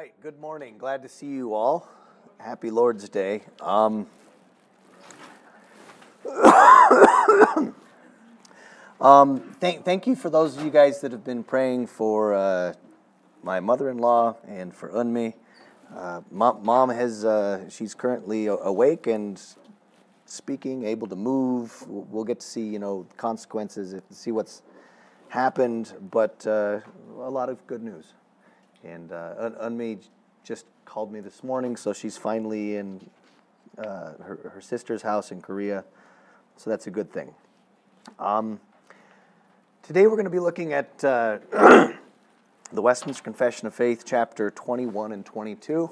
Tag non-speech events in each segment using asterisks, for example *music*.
right, good morning. Glad to see you all. Happy Lord's Day. Um, *coughs* um, thank, thank you for those of you guys that have been praying for uh, my mother-in-law and for Unmi. Uh, mom, mom has uh, she's currently awake and speaking, able to move. We'll get to see you know consequences, and see what's happened, but uh, a lot of good news. And uh, Unmi just called me this morning, so she's finally in uh, her, her sister's house in Korea. So that's a good thing. Um, today we're going to be looking at uh, *clears throat* the Westminster Confession of Faith, chapter 21 and 22.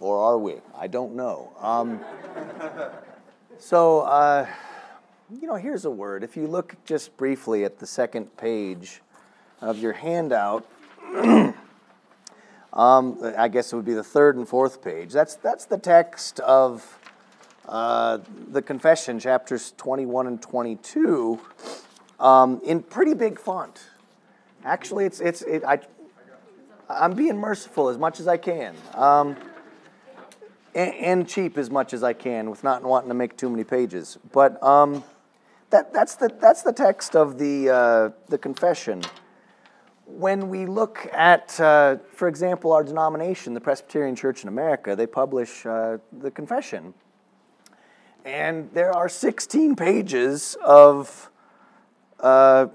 Or are we? I don't know. Um, *laughs* so, uh, you know, here's a word. If you look just briefly at the second page, of your handout, *clears throat* um, I guess it would be the third and fourth page. That's, that's the text of uh, the confession, chapters 21 and 22, um, in pretty big font. Actually, it's, it's, it, I, I'm being merciful as much as I can. Um, and, cheap as much as I can with not wanting to make too many pages. But um, that, that's, the, that's the text of the, uh, the confession when we look at, uh, for example, our denomination, the Presbyterian Church in America, they publish uh, the confession. And there are 16 pages of uh,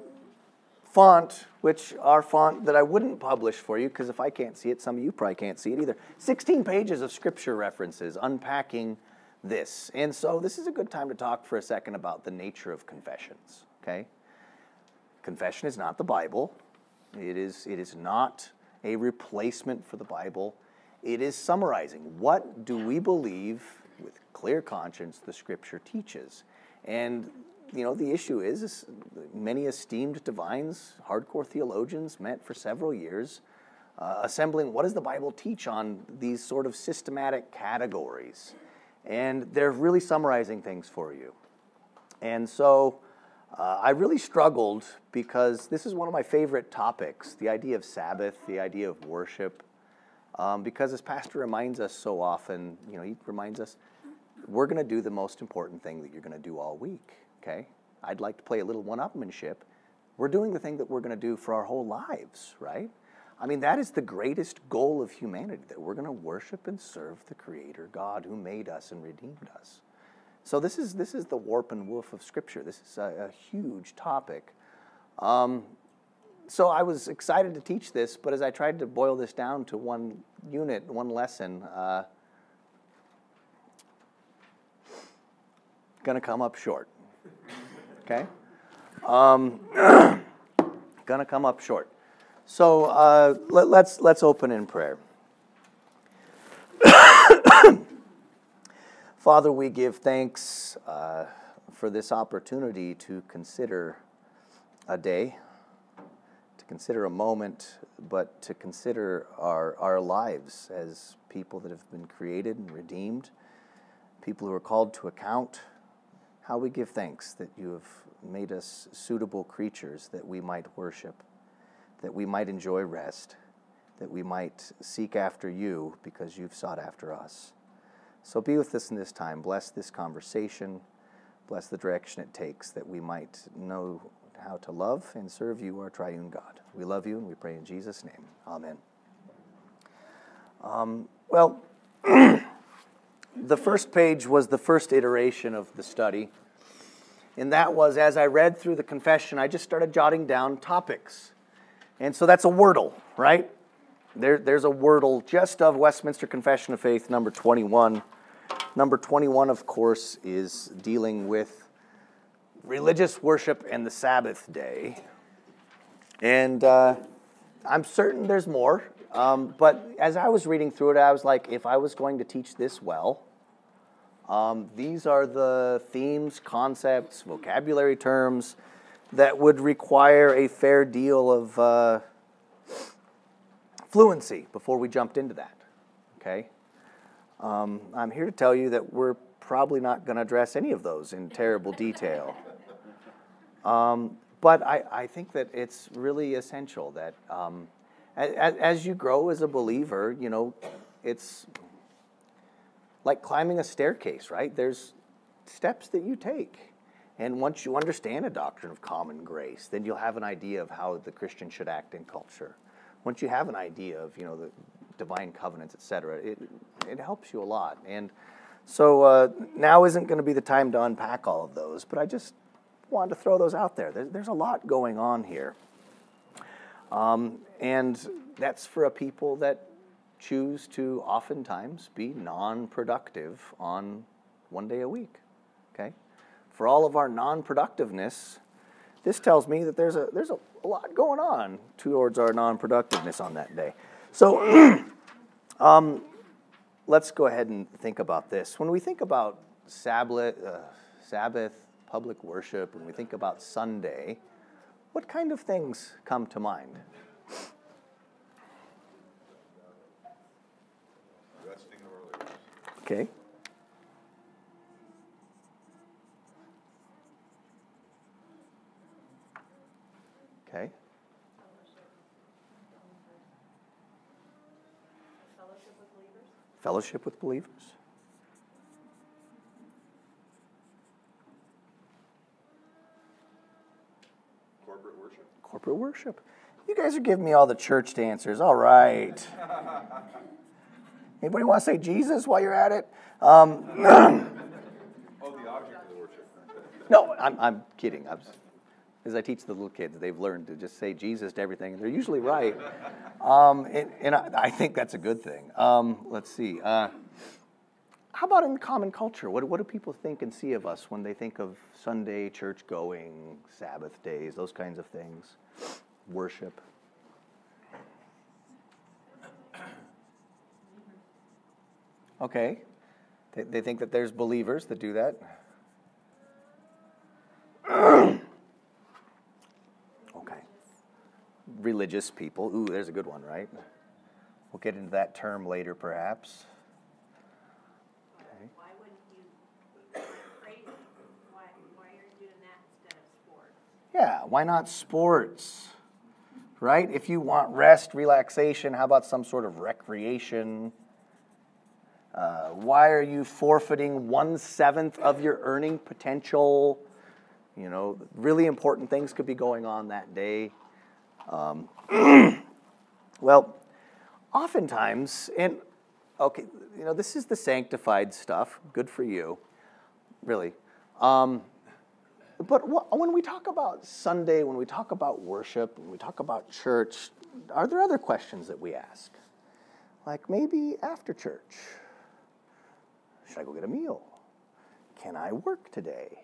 font, which are font that I wouldn't publish for you, because if I can't see it, some of you probably can't see it either. 16 pages of scripture references unpacking this. And so this is a good time to talk for a second about the nature of confessions, okay? Confession is not the Bible. It is, it is not a replacement for the Bible. It is summarizing what do we believe with clear conscience the Scripture teaches. And you know the issue is, is many esteemed divines, hardcore theologians, met for several years, uh, assembling what does the Bible teach on these sort of systematic categories, and they're really summarizing things for you. And so uh, I really struggled because this is one of my favorite topics the idea of Sabbath, the idea of worship. Um, because as Pastor reminds us so often, you know, he reminds us, we're going to do the most important thing that you're going to do all week, okay? I'd like to play a little one upmanship. We're doing the thing that we're going to do for our whole lives, right? I mean, that is the greatest goal of humanity that we're going to worship and serve the Creator God who made us and redeemed us. So this is this is the warp and woof of Scripture. This is a, a huge topic. Um, so I was excited to teach this, but as I tried to boil this down to one unit, one lesson, uh, gonna come up short. Okay, um, *clears throat* gonna come up short. So uh, let, let's let's open in prayer. Father, we give thanks uh, for this opportunity to consider a day, to consider a moment, but to consider our, our lives as people that have been created and redeemed, people who are called to account. How we give thanks that you have made us suitable creatures that we might worship, that we might enjoy rest, that we might seek after you because you've sought after us. So be with us in this time. Bless this conversation. Bless the direction it takes that we might know how to love and serve you, our triune God. We love you and we pray in Jesus' name. Amen. Um, well, *clears throat* the first page was the first iteration of the study. And that was as I read through the confession, I just started jotting down topics. And so that's a wordle, right? There, there's a wordle just of Westminster Confession of Faith, number 21. Number 21, of course, is dealing with religious worship and the Sabbath day. And uh, I'm certain there's more. Um, but as I was reading through it, I was like, if I was going to teach this well, um, these are the themes, concepts, vocabulary terms that would require a fair deal of uh, fluency before we jumped into that. Okay? Um, I'm here to tell you that we're probably not going to address any of those in terrible detail. Um, but I, I, think that it's really essential that um, as, as you grow as a believer, you know, it's like climbing a staircase, right? There's steps that you take. And once you understand a doctrine of common grace, then you'll have an idea of how the Christian should act in culture. Once you have an idea of, you know, the divine covenants, et cetera, it, it helps you a lot. And so uh, now isn't going to be the time to unpack all of those, but I just wanted to throw those out there. There's, there's a lot going on here. Um, and that's for a people that choose to oftentimes be non productive on one day a week. Okay? For all of our non productiveness, this tells me that there's a, there's a, a lot going on towards our non productiveness on that day. So *clears throat* um, let's go ahead and think about this. When we think about Sabbath, uh, Sabbath, public worship, when we think about Sunday, what kind of things come to mind? Okay. Okay. Fellowship with believers? Fellowship with believers. Corporate worship. Corporate worship. You guys are giving me all the church answers. All right. Anybody want to say Jesus while you're at it? Um, *clears throat* Oh, the object of the worship. no, I'm, I'm kidding. I'm, as I teach the little kids, they've learned to just say Jesus to everything, and they're usually right. Um, and and I, I think that's a good thing. Um, let's see. Uh, how about in common culture? What, what do people think and see of us when they think of Sunday church going, Sabbath days, those kinds of things, worship? Okay. They, they think that there's believers that do that. Religious people. Ooh, there's a good one, right? We'll get into that term later, perhaps. Okay. Why wouldn't you, crazy, why, why are you doing that instead of sports? Yeah, why not sports? Right? If you want rest, relaxation, how about some sort of recreation? Uh, why are you forfeiting one seventh of your earning potential? You know, really important things could be going on that day. Um, *clears throat* well, oftentimes, and okay, you know, this is the sanctified stuff. Good for you, really. Um, but wh- when we talk about Sunday, when we talk about worship, when we talk about church, are there other questions that we ask? Like maybe after church, should I go get a meal? Can I work today?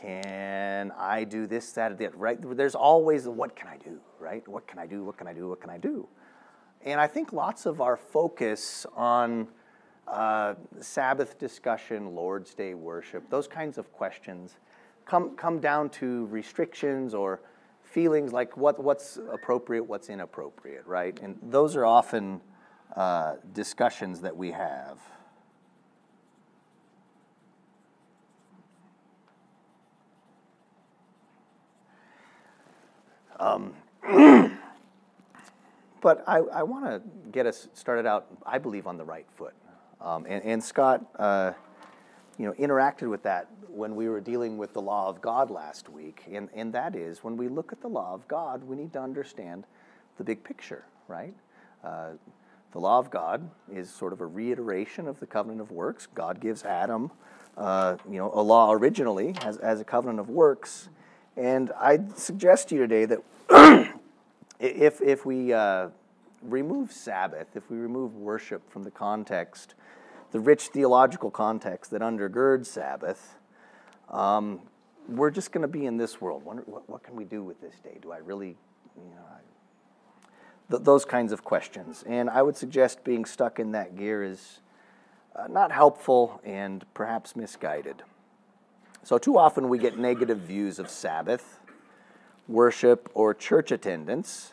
Can I do this, that, other? Right? There's always the what can I do, right? What can I do? What can I do? What can I do? And I think lots of our focus on uh, Sabbath discussion, Lord's Day worship, those kinds of questions come, come down to restrictions or feelings like what, what's appropriate, what's inappropriate, right? And those are often uh, discussions that we have. Um, *clears throat* but I, I want to get us started out, I believe, on the right foot. Um, and, and Scott, uh, you know, interacted with that when we were dealing with the law of God last week. And, and that is, when we look at the law of God, we need to understand the big picture, right? Uh, the law of God is sort of a reiteration of the covenant of works. God gives Adam, uh, you know, a law originally as, as a covenant of works. And I'd suggest to you today that *clears throat* if, if we uh, remove Sabbath, if we remove worship from the context, the rich theological context that undergirds Sabbath, um, we're just going to be in this world. Wonder, what, what, can we do with this day? Do I really, you know, I, th- those kinds of questions. And I would suggest being stuck in that gear is uh, not helpful and perhaps misguided. So, too often we get negative views of Sabbath, worship, or church attendance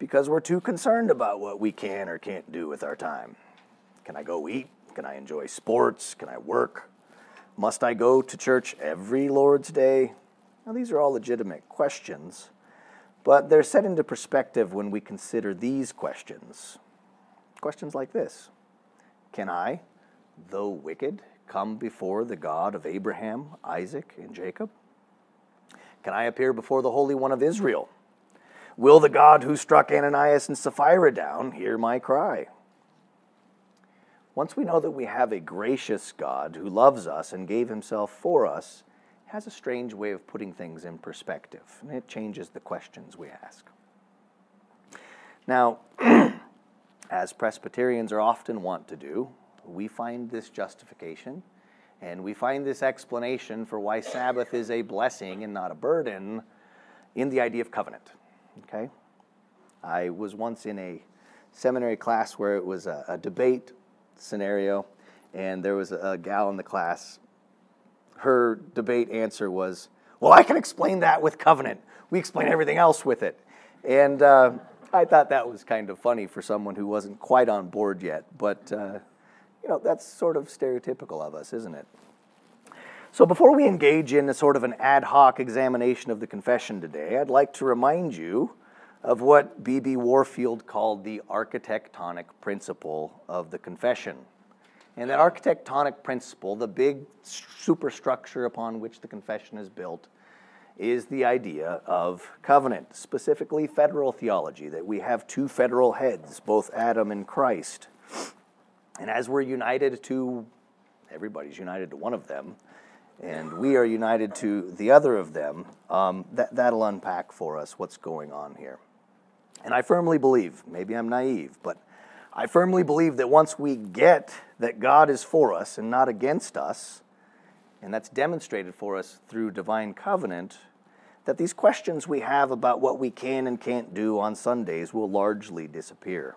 because we're too concerned about what we can or can't do with our time. Can I go eat? Can I enjoy sports? Can I work? Must I go to church every Lord's Day? Now, these are all legitimate questions, but they're set into perspective when we consider these questions. Questions like this Can I, though wicked, come before the God of Abraham, Isaac, and Jacob? Can I appear before the Holy One of Israel? Will the God who struck Ananias and Sapphira down hear my cry? Once we know that we have a gracious God who loves us and gave himself for us, has a strange way of putting things in perspective, and it changes the questions we ask. Now, *clears throat* as Presbyterians are often wont to do, we find this justification and we find this explanation for why Sabbath is a blessing and not a burden in the idea of covenant. Okay? I was once in a seminary class where it was a, a debate scenario, and there was a, a gal in the class. Her debate answer was, Well, I can explain that with covenant. We explain everything else with it. And uh, I thought that was kind of funny for someone who wasn't quite on board yet, but uh, you know, that's sort of stereotypical of us, isn't it? So, before we engage in a sort of an ad hoc examination of the confession today, I'd like to remind you of what B.B. Warfield called the architectonic principle of the confession. And that architectonic principle, the big superstructure upon which the confession is built, is the idea of covenant, specifically federal theology, that we have two federal heads, both Adam and Christ. And as we're united to, everybody's united to one of them, and we are united to the other of them, um, that, that'll unpack for us what's going on here. And I firmly believe, maybe I'm naive, but I firmly believe that once we get that God is for us and not against us, and that's demonstrated for us through divine covenant, that these questions we have about what we can and can't do on Sundays will largely disappear.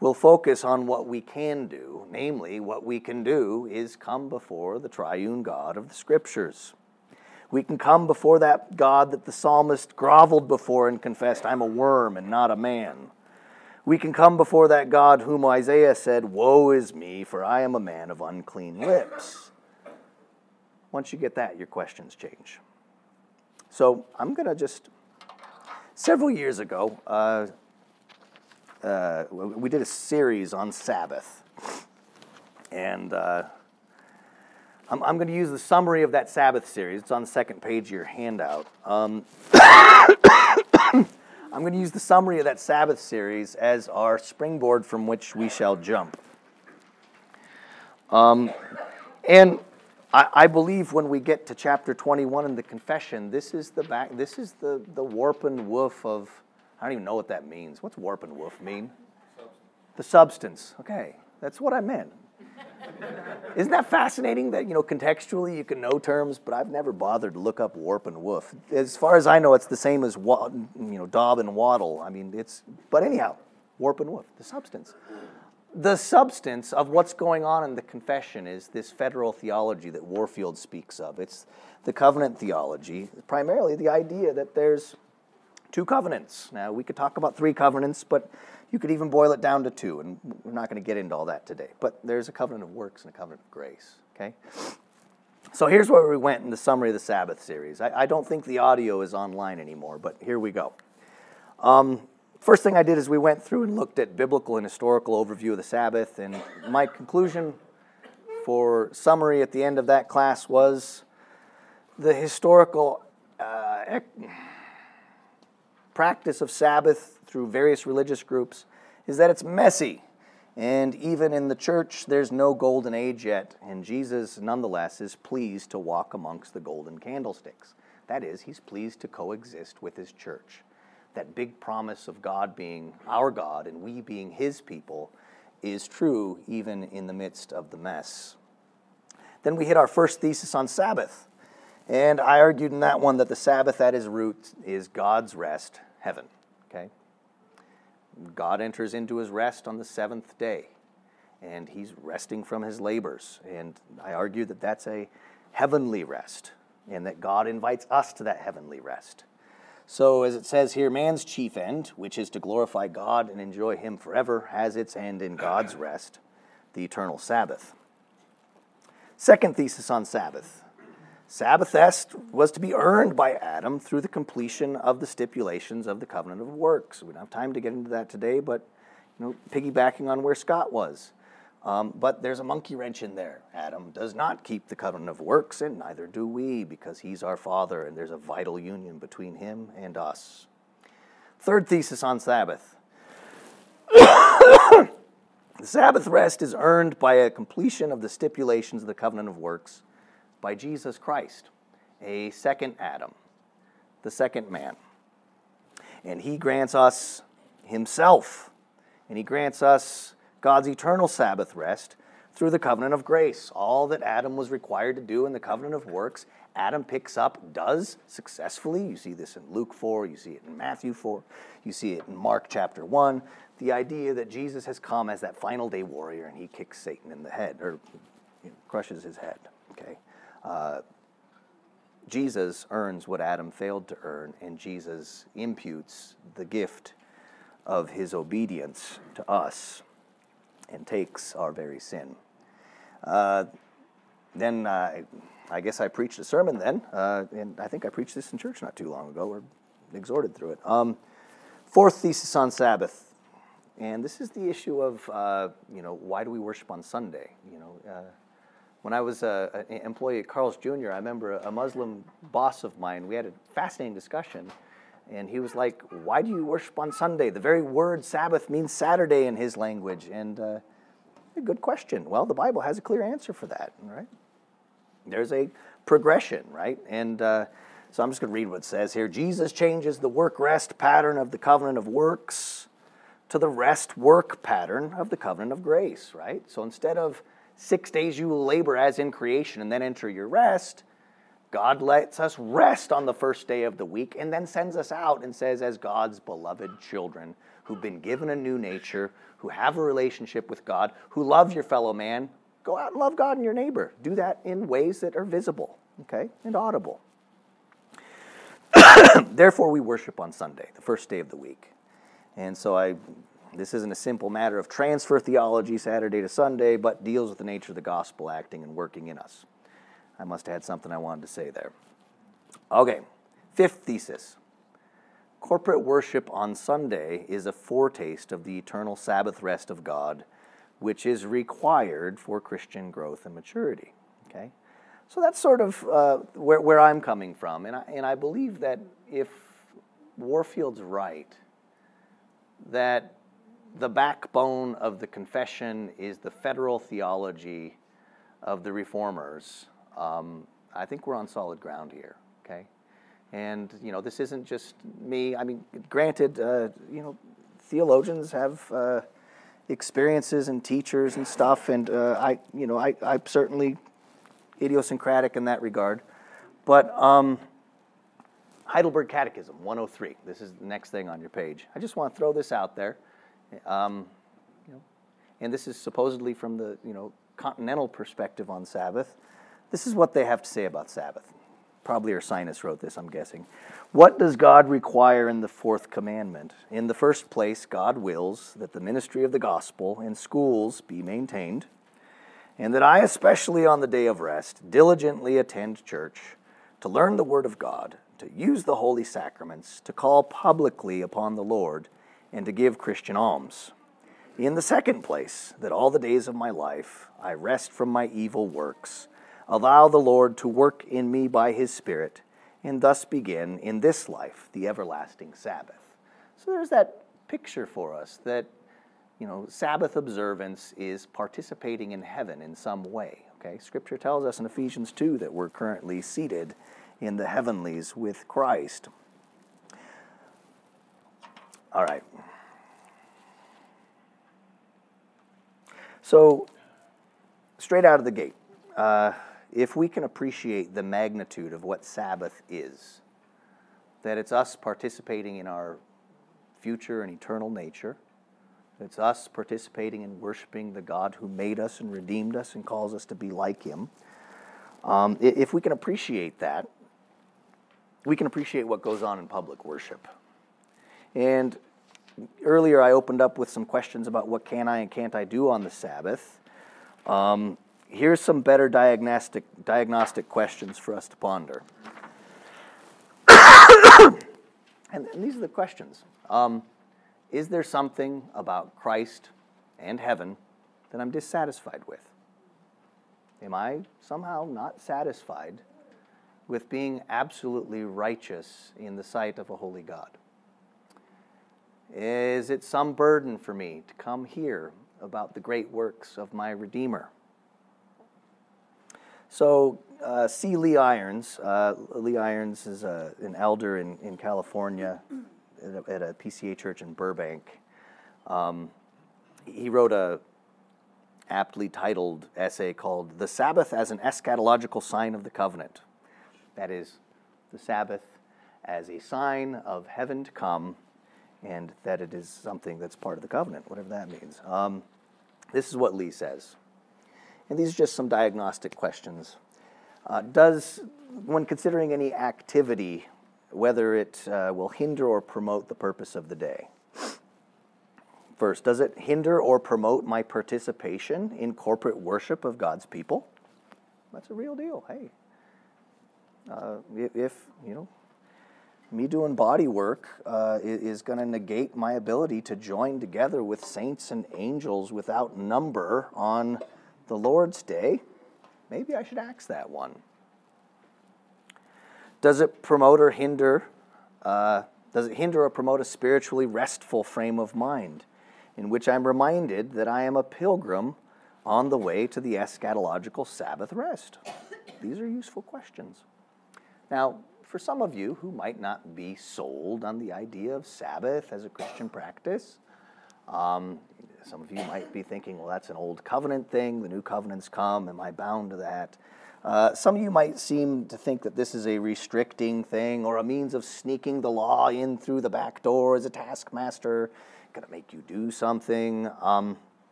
We'll focus on what we can do, namely, what we can do is come before the triune God of the Scriptures. We can come before that God that the psalmist groveled before and confessed, I'm a worm and not a man. We can come before that God whom Isaiah said, Woe is me, for I am a man of unclean lips. Once you get that, your questions change. So I'm going to just, several years ago, uh, uh, we did a series on Sabbath. And uh, I'm, I'm going to use the summary of that Sabbath series. It's on the second page of your handout. Um, *coughs* I'm going to use the summary of that Sabbath series as our springboard from which we shall jump. Um, and I, I, believe when we get to chapter 21 in the confession, this is the back. This is the the warp and woof of I don't even know what that means. What's warp and woof mean? Substance. The substance. Okay, that's what I meant. *laughs* Isn't that fascinating that you know contextually you can know terms, but I've never bothered to look up warp and woof. As far as I know, it's the same as wa- you know daub and wattle. I mean, it's but anyhow, warp and woof, the substance. The substance of what's going on in the confession is this federal theology that Warfield speaks of. It's the covenant theology, primarily the idea that there's two covenants. Now, we could talk about three covenants, but you could even boil it down to two, and we're not going to get into all that today. But there's a covenant of works and a covenant of grace, okay? So here's where we went in the summary of the Sabbath series. I, I don't think the audio is online anymore, but here we go. Um, first thing I did is we went through and looked at biblical and historical overview of the Sabbath, and my conclusion for summary at the end of that class was the historical uh, practice of Sabbath through various religious groups is that it's messy. And even in the church, there's no golden age yet. And Jesus, nonetheless, is pleased to walk amongst the golden candlesticks. That is, he's pleased to coexist with his church. That big promise of God being our God and we being his people is true even in the midst of the mess. Then we hit our first thesis on Sabbath. And I argued in that one that the Sabbath at its root is God's rest, heaven. Okay? God enters into his rest on the seventh day, and he's resting from his labors. And I argue that that's a heavenly rest, and that God invites us to that heavenly rest. So, as it says here, man's chief end, which is to glorify God and enjoy him forever, has its end in God's rest, the eternal Sabbath. Second thesis on Sabbath Sabbath rest was to be earned by Adam through the completion of the stipulations of the covenant of works. We don't have time to get into that today, but you know, piggybacking on where Scott was. Um, but there's a monkey wrench in there. Adam does not keep the covenant of works, and neither do we, because he's our father, and there's a vital union between him and us. Third thesis on Sabbath *coughs* the Sabbath rest is earned by a completion of the stipulations of the covenant of works by Jesus Christ, a second Adam, the second man. And he grants us himself, and he grants us God's eternal Sabbath rest through the covenant of grace. All that Adam was required to do in the covenant of works, Adam picks up, does successfully. You see this in Luke 4, you see it in Matthew 4, you see it in Mark chapter 1. The idea that Jesus has come as that final day warrior and he kicks Satan in the head, or crushes his head. Okay? Uh, Jesus earns what Adam failed to earn, and Jesus imputes the gift of his obedience to us and takes our very sin. Uh, then uh, I guess I preached a sermon then, uh, and I think I preached this in church not too long ago, or exhorted through it. Um, fourth thesis on Sabbath, and this is the issue of uh, you know why do we worship on Sunday? You know, uh, when I was an employee at Carl's Jr., I remember a Muslim boss of mine. We had a fascinating discussion, and he was like, "Why do you worship on Sunday? The very word Sabbath means Saturday in his language." And uh, a good question. Well, the Bible has a clear answer for that, right? There's a progression, right? And uh, so I'm just going to read what it says here. Jesus changes the work rest pattern of the covenant of works to the rest work pattern of the covenant of grace, right? So instead of six days you will labor as in creation and then enter your rest, God lets us rest on the first day of the week and then sends us out and says, as God's beloved children who've been given a new nature, who have a relationship with God, who love your fellow man, go out and love God and your neighbor. Do that in ways that are visible, okay, and audible. *coughs* Therefore, we worship on Sunday, the first day of the week. And so I this isn't a simple matter of transfer theology Saturday to Sunday, but deals with the nature of the gospel acting and working in us. I must have had something I wanted to say there. Okay, fifth thesis. Corporate worship on Sunday is a foretaste of the eternal Sabbath rest of God, which is required for Christian growth and maturity. Okay? So that's sort of uh, where, where I'm coming from. And I, and I believe that if Warfield's right, that the backbone of the confession is the federal theology of the reformers um, I think we're on solid ground here, okay? And, you know, this isn't just me. I mean, granted, uh, you know, theologians have uh, experiences and teachers and stuff, and uh, I, you know, I, I'm certainly idiosyncratic in that regard. But um, Heidelberg Catechism 103, this is the next thing on your page. I just want to throw this out there. Um, you know, and this is supposedly from the, you know, continental perspective on Sabbath. This is what they have to say about Sabbath. Probably Ursinus wrote this, I'm guessing. What does God require in the fourth commandment? In the first place, God wills that the ministry of the gospel and schools be maintained, and that I, especially on the day of rest, diligently attend church to learn the word of God, to use the holy sacraments, to call publicly upon the Lord, and to give Christian alms. In the second place, that all the days of my life I rest from my evil works Allow the Lord to work in me by his Spirit, and thus begin in this life the everlasting Sabbath. So there's that picture for us that you know Sabbath observance is participating in heaven in some way. Okay, Scripture tells us in Ephesians 2 that we're currently seated in the heavenlies with Christ. All right. So, straight out of the gate, uh, if we can appreciate the magnitude of what Sabbath is, that it's us participating in our future and eternal nature, it's us participating in worshiping the God who made us and redeemed us and calls us to be like Him. Um, if we can appreciate that, we can appreciate what goes on in public worship. And earlier I opened up with some questions about what can I and can't I do on the Sabbath. Um, here's some better diagnostic, diagnostic questions for us to ponder. *coughs* and, and, these are the questions um, Is there something about Christ and heaven that I'm dissatisfied with? Am I somehow not satisfied with being absolutely righteous in the sight of a holy God? Is it some burden for me to come here about the great works of my Redeemer? So, uh, see Lee Irons. Uh, Lee Irons is a, an elder in, in California at a, at a PCA church in Burbank. Um, he wrote a aptly titled essay called The Sabbath as an Eschatological Sign of the Covenant. That is, the Sabbath as a sign of heaven to come, and that it is something that's part of the covenant, whatever that means. Um, this is what Lee says. And these are just some diagnostic questions. Uh, does, when considering any activity, whether it uh, will hinder or promote the purpose of the day, First, does it hinder or promote my participation in corporate worship of God's people? That's a real deal. Hey, uh, if, you know, me doing body work uh, is going to negate my ability to join together with saints and angels without number on the Lord's day, maybe I should ask that one. Does it promote or hinder? Uh, does it hinder or promote a spiritually restful frame of mind? in which I'm reminded that I am a pilgrim on the way to the eschatological Sabbath rest? These are useful questions. Now, for some of you who might not be sold on the idea of Sabbath as a Christian practice, um, some of you might be thinking, well, that's an old covenant thing. The new covenant's come. Am I bound to that? Uh, some of you might seem to think that this is a restricting thing or a means of sneaking the law in through the back door as a taskmaster going to make you do something. Um,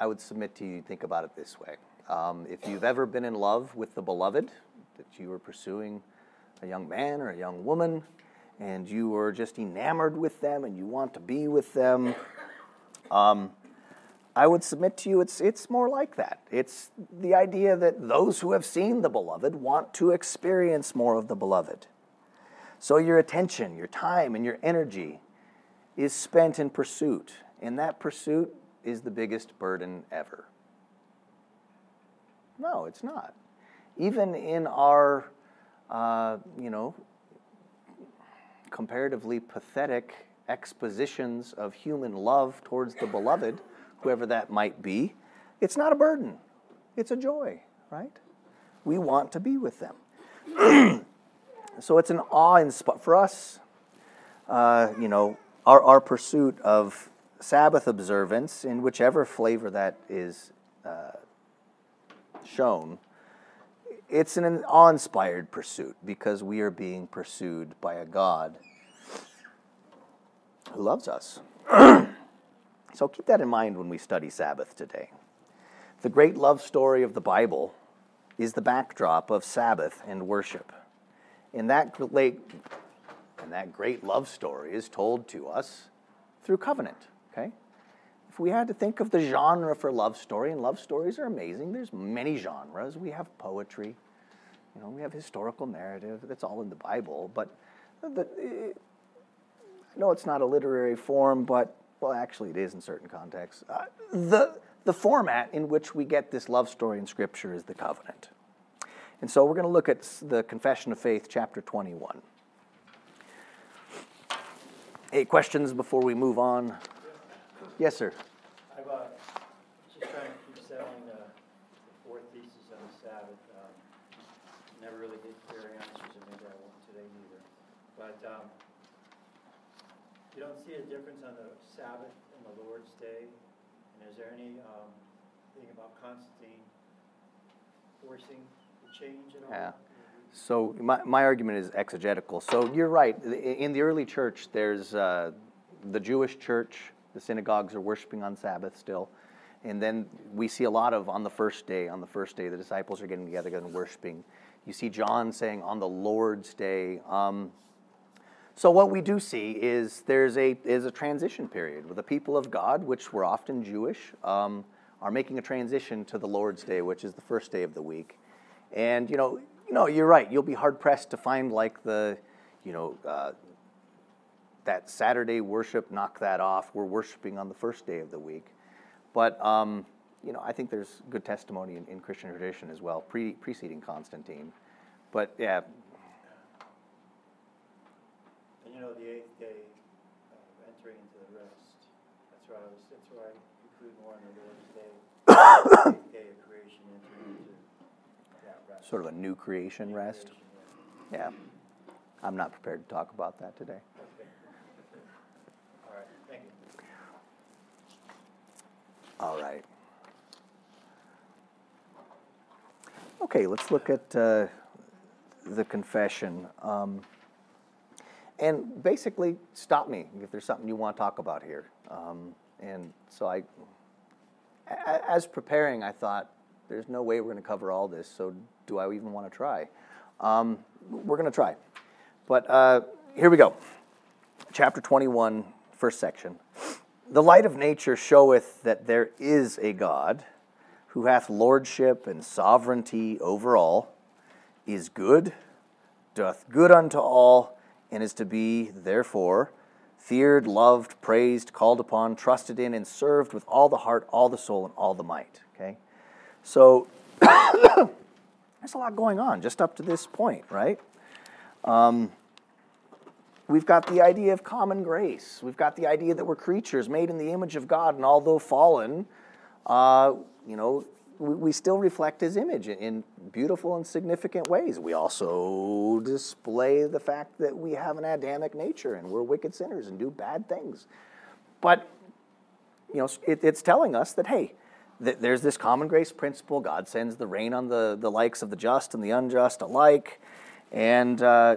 I would submit to you, think about it this way. Um, if you've ever been in love with the beloved, that you were pursuing a young man or a young woman, and you were just enamored with them and you want to be with them, um, I would submit to you it's, it's more like that. It's the idea that those who have seen the beloved want to experience more of the beloved. So your attention, your time, and your energy is spent in pursuit, and that pursuit is the biggest burden ever. No, it's not. Even in our, uh, you know, comparatively pathetic expositions of human love towards the beloved, whoever that might be, it's not a burden. It's a joy, right? We want to be with them. *clears throat* so it's an awe inspiring for us. Uh, you know, our, our pursuit of Sabbath observance, in whichever flavor that is uh, shown, it's an awe inspired pursuit because we are being pursued by a God who loves us. *clears throat* so keep that in mind when we study Sabbath today. The great love story of the Bible is the backdrop of Sabbath and worship. In that and that great love story is told to us through covenant, okay? If we had to think of the genre for love story, and love stories are amazing, there's many genres. We have poetry, you know, we have historical narrative, that's all in the Bible, but the, I know it's not a literary form, but, well, actually it is in certain contexts. Uh, the, the format in which we get this love story in Scripture is the covenant. And so we're going to look at the Confession of Faith, chapter 21. Any questions before we move on? Yes, sir. I'm uh, just trying to keep settling the, the fourth thesis on the Sabbath. Um, never really get clear answers, and maybe I won't today either. But um, you a difference on the Sabbath and the Lord's Day. And is there any um, thing about Constantine forcing the change at all? Yeah. So my, my argument is exegetical. So you're right. In the early church, there's uh, the Jewish church. The synagogues are worshiping on Sabbath still, and then we see a lot of on the first day. On the first day, the disciples are getting together and worshiping. You see John saying on the Lord's day. Um, so what we do see is there's a is a transition period where the people of God, which were often Jewish, um, are making a transition to the Lord's Day, which is the first day of the week. And you know, you know, you're right. You'll be hard pressed to find like the, you know, uh, that Saturday worship. Knock that off. We're worshiping on the first day of the week. But um, you know, I think there's good testimony in, in Christian tradition as well, pre, preceding Constantine. But yeah, And you know, the eighth day, uh, entering into the rest, that's why I was, that's why I include more on the Lord's Day. *coughs* Eighth Day of creation, entering into that rest. sort of a new creation rest. Creation, yeah. Yeah, I'm not prepared to talk about that today. Okay. All right, thank you. All right. Okay, let's look at uh, the confession. Um, and basically, stop me if there's something you want to talk about here. Um, and so I, as preparing, I thought, there's no way we're going to cover all this, so do I even want to try? Um, we're going to try. But uh, here we go. Chapter 21, first section. The light of nature showeth that there is a God who hath lordship and sovereignty over all, is good, doth good unto all, and is to be, therefore, feared, loved, praised, called upon, trusted in, and served with all the heart, all the soul, and all the might. Okay? So *coughs* there's a lot going on just up to this point, right? We've got the idea of common grace. We've got the idea that we're creatures made in the image of God, and although fallen, uh, you know, we, still reflect His image in, in beautiful and significant ways. We also display the fact that we have an Adamic nature and we're wicked sinners and do bad things. But you know, it, it's telling us that hey, th- there's this common grace principle. God sends the rain on the the likes of the just and the unjust alike, and uh,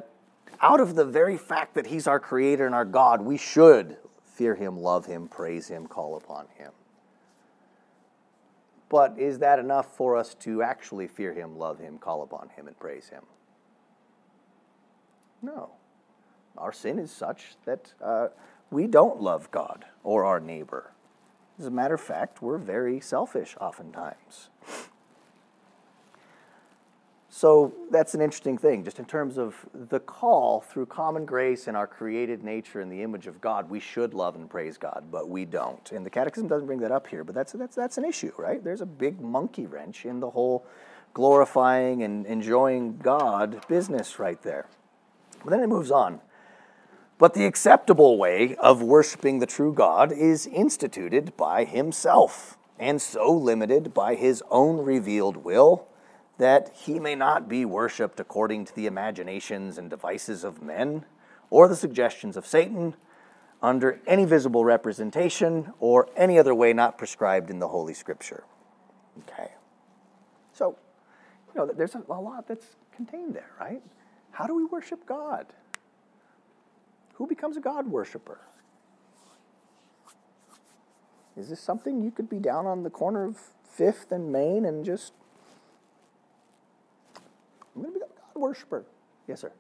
out of the very fact that He's our Creator and our God, we should fear Him, love Him, praise Him, call upon Him. But is that enough for us to actually fear Him, love Him, call upon Him, and praise Him? No. Our sin is such that uh, we don't love God or our neighbor. As a matter of fact, we're very selfish oftentimes. So that's an interesting thing, just in terms of the call through common grace and our created nature in the image of God, we should love and praise God, but we don't. And the Catechism doesn't bring that up here, but that's, that's, that's an issue, right? There's a big monkey wrench in the whole glorifying and enjoying God business right there. But then it moves on. But the acceptable way of worshiping the true God is instituted by Himself, and so limited by His own revealed will that He may not be worshiped according to the imaginations and devices of men, or the suggestions of Satan, under any visible representation, or any other way not prescribed in the Holy Scripture. Okay. So, you know, there's a a lot that's contained there, right? How do we worship God? Who becomes a God worshiper? Is this something you could be down on the corner of Fifth and Main and just, I'm going to be a God worshiper? Yes, sir.